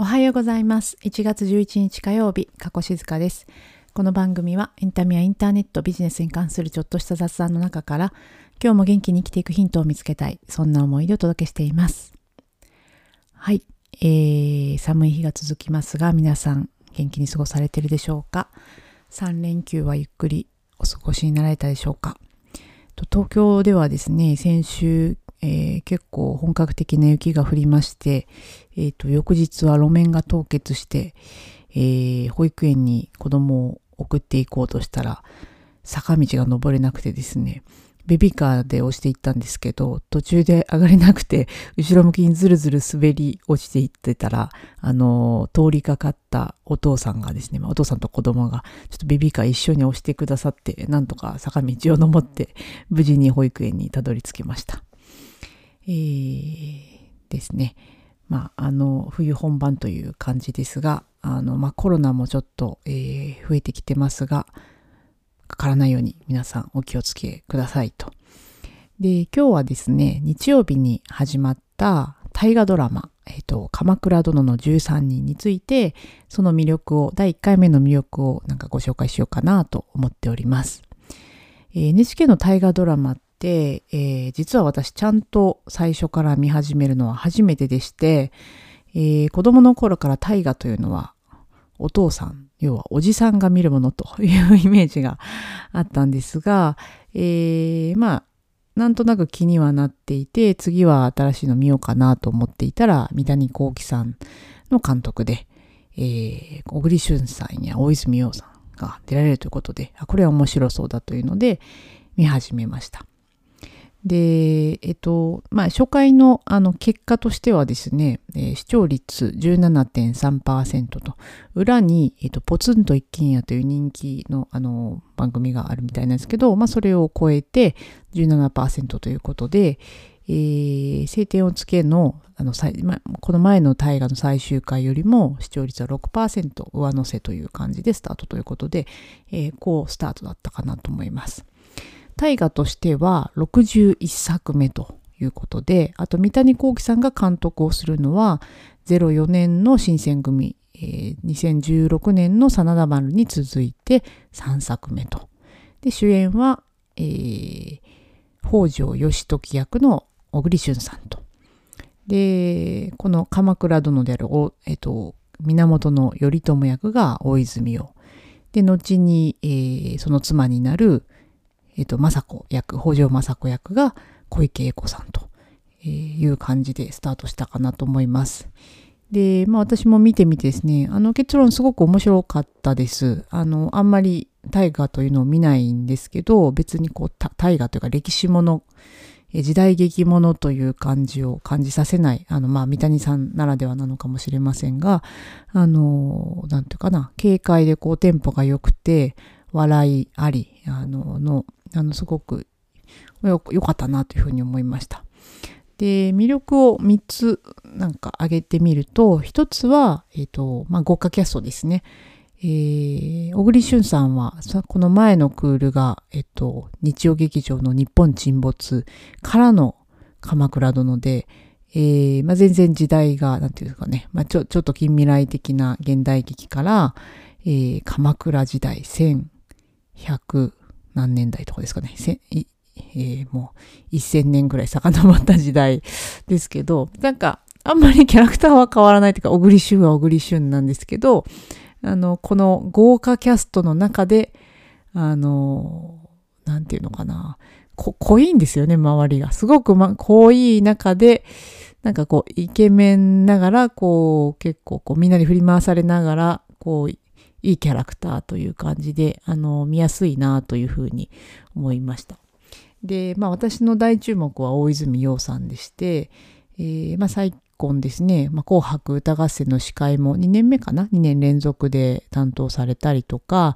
おはようございます。1月11日火曜日、加古静香です。この番組はエンタメやインターネット、ビジネスに関するちょっとした雑談の中から、今日も元気に生きていくヒントを見つけたい、そんな思いでお届けしています。はい、えー、寒い日が続きますが、皆さん元気に過ごされているでしょうか ?3 連休はゆっくりお過ごしになられたでしょうか？と東京ではですね、先週、えー結構本格的な雪が降りまして、えーと翌日は路面が凍結して、えー保育園に子供を送っていこうとしたら坂道が登れなくてですねベビーカーで押していったんですけど途中で上がれなくて後ろ向きにずるずる滑り落ちていってたらあの通りかかったお父さんがですね、お父さんと子供がちょっとベビーカー一緒に押してくださってなんとか坂道を登って無事に保育園にたどり着きました。えーですね。まあ、あの、冬本番という感じですが、あの、まあ、コロナもちょっと、えー増えてきてますが、かからないように皆さんお気をつけくださいと。で、今日はですね、日曜日に始まった大河ドラマ、えっ、と、鎌倉殿の13人について、その魅力を、第1回目の魅力をなんかご紹介しようかなと思っております。えー NHK の大河ドラマって、えー実は私ちゃんと最初から見始めるのは初めてでして、えー子供の頃から大河というのはお父さん、要はおじさんが見るものというイメージがあったんですが、えーまあ、なんとなく気にはなっていて、次は新しいの見ようかなと思っていたら、三谷幸喜さんの監督で、えー小栗旬さんや大泉洋さんが出られるということで、あこれは面白そうだというので、見始めました。で、えっと、まあ、初回のあの結果としてはですね、えー視聴率17.3%と、裏に、えっと、ポツンと一軒家という人気のあの番組があるみたいなんですけど、まあ、それを超えて17%ということで、えー晴天をつけの、あの、まこの前の大河の最終回よりも視聴率は6%上乗せという感じでスタートということで、えー好スタートだったかなと思います。大河としては61作目ということで、あと三谷幸喜さんが監督をするのは、04年の新選組、えー2016年の真田丸に続いて3作目と。で、主演は、えー北条義時役の小栗旬さんと。で、この鎌倉殿である、えっと、源頼朝役が大泉洋。で、後に、えーその妻になる、えっ、と、政子役、北条政子役が小池栄子さんという感じでスタートしたかなと思います。で、まあ私も見てみてですね、あの結論すごく面白かったです。あの、あんまり大河というのを見ないんですけど、別にこう、大河というか歴史もの、時代劇ものという感じを感じさせない、あの、まあ三谷さんならではなのかもしれませんが、あの、なんていうかな、軽快でこうテンポが良くて、笑いあり、あの、の、あの、すごくよ良かったなというふうに思いました。で、魅力を3つなんか挙げてみると、1つは、えっ、と、まあ、豪華キャストですね。えー、小栗旬さんは、この前のクールが、えっ、と、日曜劇場の日本沈没からの鎌倉殿で、えーまあ、全然時代が、なんていうんですかね、まあ、ちょ、ちょっと近未来的な現代劇から、えー鎌倉時代100何年代とかですかね、えーもう1000年ぐらい遡った時代ですけど、なんか、あんまりキャラクターは変わらないというか、小栗旬は小栗旬なんですけど、あの、この豪華キャストの中で、あの、なんていうのかな、こ濃いんですよね、周りが。すごく、ま、濃い中で、なんかこう、イケメンながら、こう、結構こう、みんなに振り回されながら、こう、いいキャラクターという感じで、あの、見やすいなというふうに思いました。で、まあ私の大注目は大泉洋さんでして、えーまあ最近ですね、まあ、紅白歌合戦の司会も2年目かな ?2 年連続で担当されたりとか、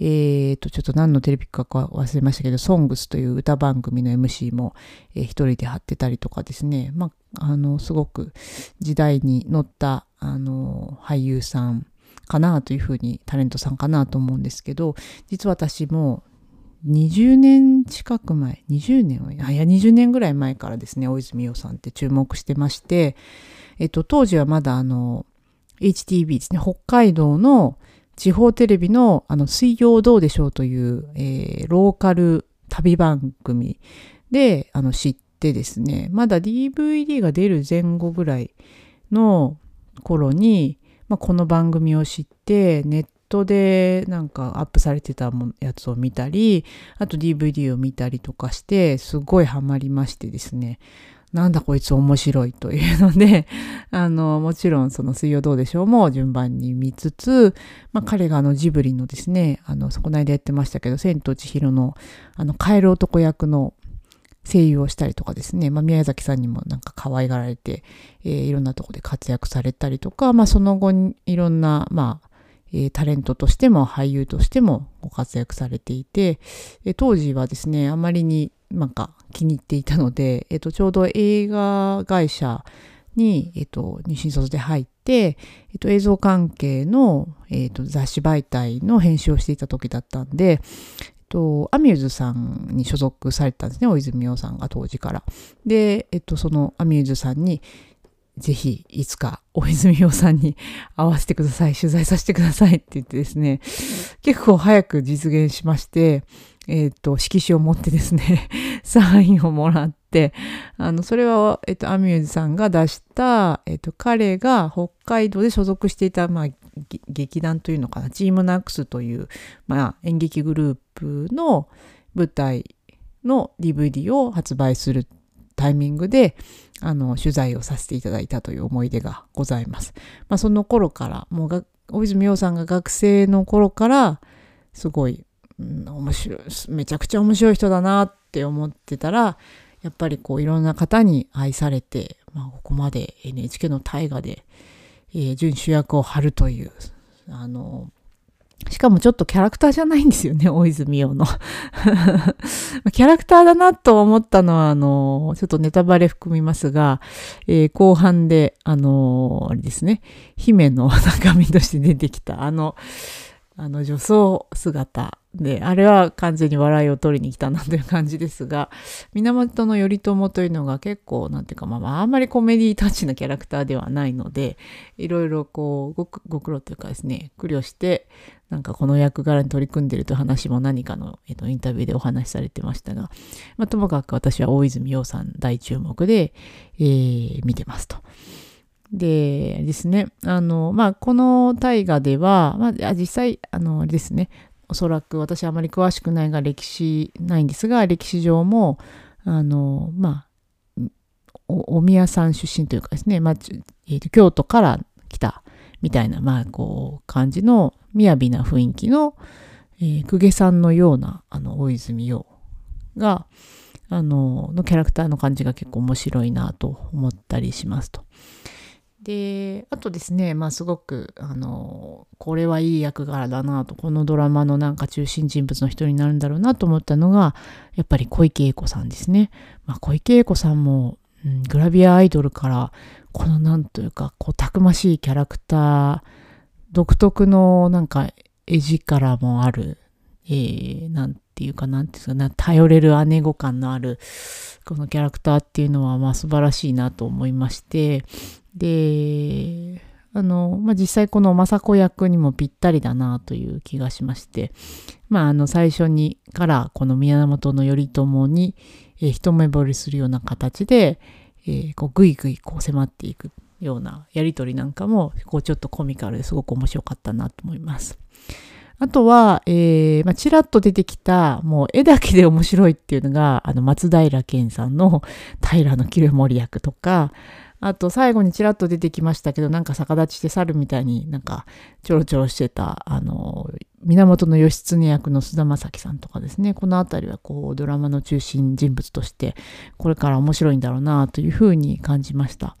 えーと、ちょっと何のテレビか忘れましたけど、ソングスという歌番組の MC も、えー一人で張ってたりとかですね、まあ、あの、すごく時代に乗った、あの、俳優さんかなというふうに、タレントさんかなと思うんですけど、実は私も20年近く前、20年は、いや、20年ぐらい前からですね、大泉洋さんって注目してまして、えっと、当時はまだあの、HTV ですね、北海道の地方テレビのあの水曜どうでしょうという、えー、ローカル旅番組であの知ってですね、まだ DVD が出る前後ぐらいの頃に、まあ、この番組を知ってネットでなんかアップされてたやつを見たりあと DVD を見たりとかしてすごいハマりましてですね。なんだこいつ面白いというので、あの、もちろんその水曜どうでしょうも順番に見つつ、まあ彼があのジブリのですね、あの、そこの間やってましたけど、千と千尋のあの、カエル男役の声優をしたりとかですね、まあ、宮崎さんにもなんか可愛がられて、えー、いろんなとこで活躍されたりとか、まあ、その後にいろんな、まあ、えー、タレントとしても俳優としてもご活躍されていて、えー、当時はですね、あまりになんか気に入っていたので、えっと、ちょうど映画会社に、えっと、入新卒で入って、えっと、映像関係の、えっと、雑誌媒体の編集をしていた時だったんで、と、アミューズさんに所属されてたんですね、大泉洋さんが当時から。で、えっと、そのアミューズさんに、ぜひいつか大泉洋さんに会わせてください、取材させてくださいって言ってですね、結構早く実現しまして、えっ、と、色紙を持ってですね、サインをもらって、あの、それは、えっ、と、アミューズさんが出した、えっ、と、彼が北海道で所属していた、まあ、劇団というのかな、チームナックスという、まあ、演劇グループの舞台の DVD を発売するタイミングで、あの、取材をさせていただいたという思い出がございます。まあ、その頃から、もうが、大泉洋さんが学生の頃から、すごいうん、面白いめちゃくちゃ面白い人だなって思ってたらやっぱりこういろんな方に愛されて、まあ、ここまで NHK の大河で、えー、準主役を張るというあのしかもちょっとキャラクターじゃないんですよね、大泉洋の。キャラクターだなと思ったのは、あの、ちょっとネタバレ含みますが、えー、後半で、あの、あれですね、姫の中身として出てきた、あの、あの女装姿で、あれは完全に笑いを取りに来たなという感じですが、源頼朝というのが結構、なんていうか、まあま、ああんまりコメディータッチなキャラクターではないので、いろいろこう、ごご苦労というかですね、苦慮して、なんかこの役柄に取り組んでるという話も何かの、えっと、インタビューでお話しされてましたが、まあ、ともかく私は大泉洋さん大注目で、えー、見てますと。でですね、あの、まあ、この大河では、まあ、実際、あの、ですね、おそらく私はあまり詳しくないが歴史ないんですが、歴史上も、あの、まあ、お宮さん出身というかですね、まあ、えー、と京都から来たみたいな、まあ、こう、感じの、雅な雰囲気の、えー、公家さんのような、あの、大泉洋が、あの、のキャラクターの感じが結構面白いなと思ったりしますと。で、あとですね、まあすごく、あの、これはいい役柄だなと、このドラマのなんか中心人物の一人になるんだろうなと思ったのが、やっぱり小池栄子さんですね。まあ小池栄子さんも、うん、グラビアアイドルから、このなんというか、こう、たくましいキャラクター、独特のなんか絵力もある、えー、なんていうか、なんていうかな、頼れる姉御感のある、このキャラクターっていうのは、まあ素晴らしいなと思いまして、で、あの、まあ、実際この雅子役にもぴったりだなという気がしまして、まあ、あの、最初にからこの源頼朝に、えー、一目惚れするような形で、えー、こう、ぐいぐいこう迫っていくようなやりとりなんかも、こう、ちょっとコミカルですごく面白かったなと思います。あとは、えー、まあ、ちらっと出てきた、もう絵だけで面白いっていうのが、あの、松平健さんの平清盛役とか、あと最後にちらっと出てきましたけど、なんか逆立ちして猿みたいになんかちょろちょろしてた、あの、源義経役の菅田将暉さんとかですね、このあたりはこうドラマの中心人物としてこれから面白いんだろうなというふうに感じました。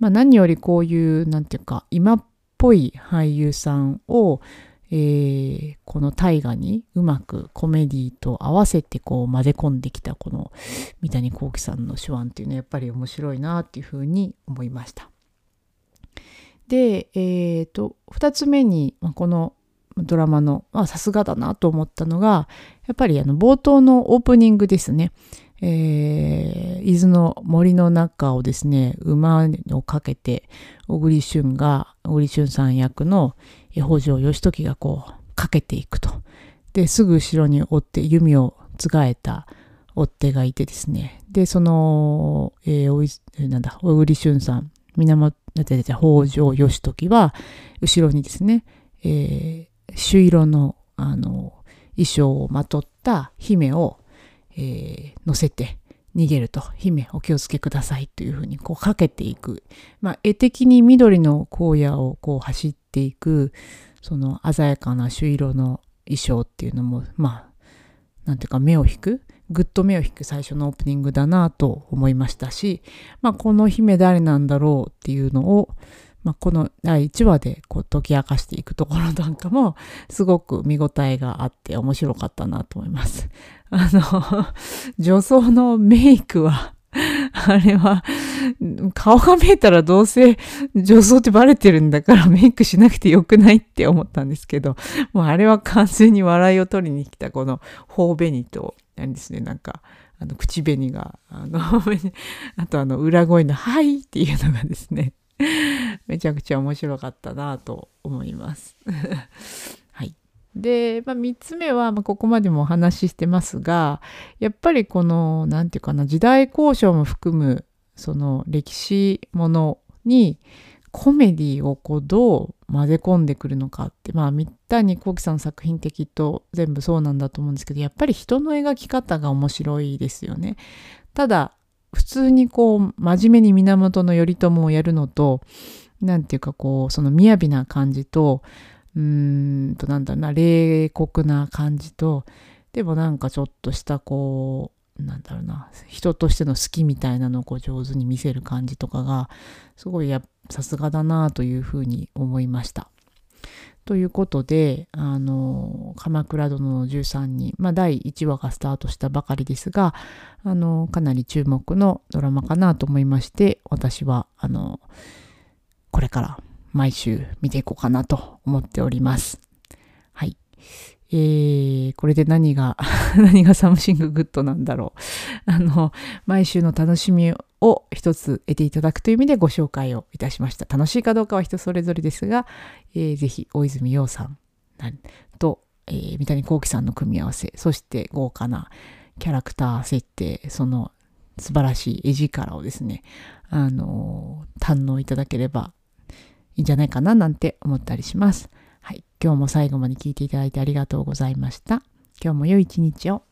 まあ何よりこういう、なんていうか、今っぽい俳優さんをえー、この大河にうまくコメディと合わせてこう混ぜ込んできたこの三谷幸喜さんの手腕っていうのはやっぱり面白いなっていうふうに思いました。で、えーと、2つ目に、まあ、このドラマのさすがだなと思ったのがやっぱりあの冒頭のオープニングですね。えー、伊豆の森の中をですね、馬をかけて、小栗旬が、小栗旬さん役の北条義時がこう、かけていくと。で、すぐ後ろに追って弓をつがえた追っ手がいてですね。で、その、えー、おい、なんだ、小栗旬さん、源、北条義時は、後ろにですね、えー、朱色の、あの、衣装をまとった姫をえー、乗せて逃げると、姫お気をつけくださいというふうにこうかけていく。まあ、絵的に緑の荒野をこう走っていく、その鮮やかな朱色の衣装っていうのも、まあ、なんていうか目を引く、ぐっと目を引く最初のオープニングだなと思いましたし、まあ、この姫誰なんだろうっていうのを、まあ、この第1話でこう解き明かしていくところなんかもすごく見応えがあって面白かったなと思います。あの、女装のメイクは あれは、顔が見えたらどうせ女装ってバレてるんだからメイクしなくてよくないって思ったんですけど、もうあれは完全に笑いを取りに来たこの頬紅と、何ですね、なんか、あの、口紅が、あの、あとあの、裏声のはいっていうのがですね、めちゃくちゃ面白かったなと思います。で、まあ、3つ目は、まあ、ここまでもお話ししてますが、やっぱりこの、何て言うかな、時代交渉も含む、その歴史ものに、コメディをこうどう混ぜ込んでくるのかって、まあ、三谷幸喜さんの作品的と全部そうなんだと思うんですけど、やっぱり人の描き方が面白いですよね。ただ、普通にこう、真面目に源頼朝をやるのと、なんていうかこう、その雅な感じと、うーんとなんだろうな、冷酷な感じと、でもなんかちょっとしたこう、なんだろうな、人としての好きみたいなのをこう上手に見せる感じとかが、すごいや、さすがだなというふうに思いました。ということで、あの、鎌倉殿の13人、まあ、第1話がスタートしたばかりですが、あの、かなり注目のドラマかなと思いまして、私は、あの、これから毎週見ていこうかなと思っております。はい。えー、これで何が 何が something good なんだろう。あの、毎週の楽しみを一つ得ていただくという意味でご紹介をいたしました。楽しいかどうかは人それぞれですが、えー、ぜひ大泉洋さんと、えー、三谷幸喜さんの組み合わせ、そして豪華なキャラクター設定、その素晴らしい絵力をですね、あのー、堪能いただければいんじゃないかななんて思ったりします。はい。今日も最後まで聞いていただいてありがとうございました。今日も良い一日を。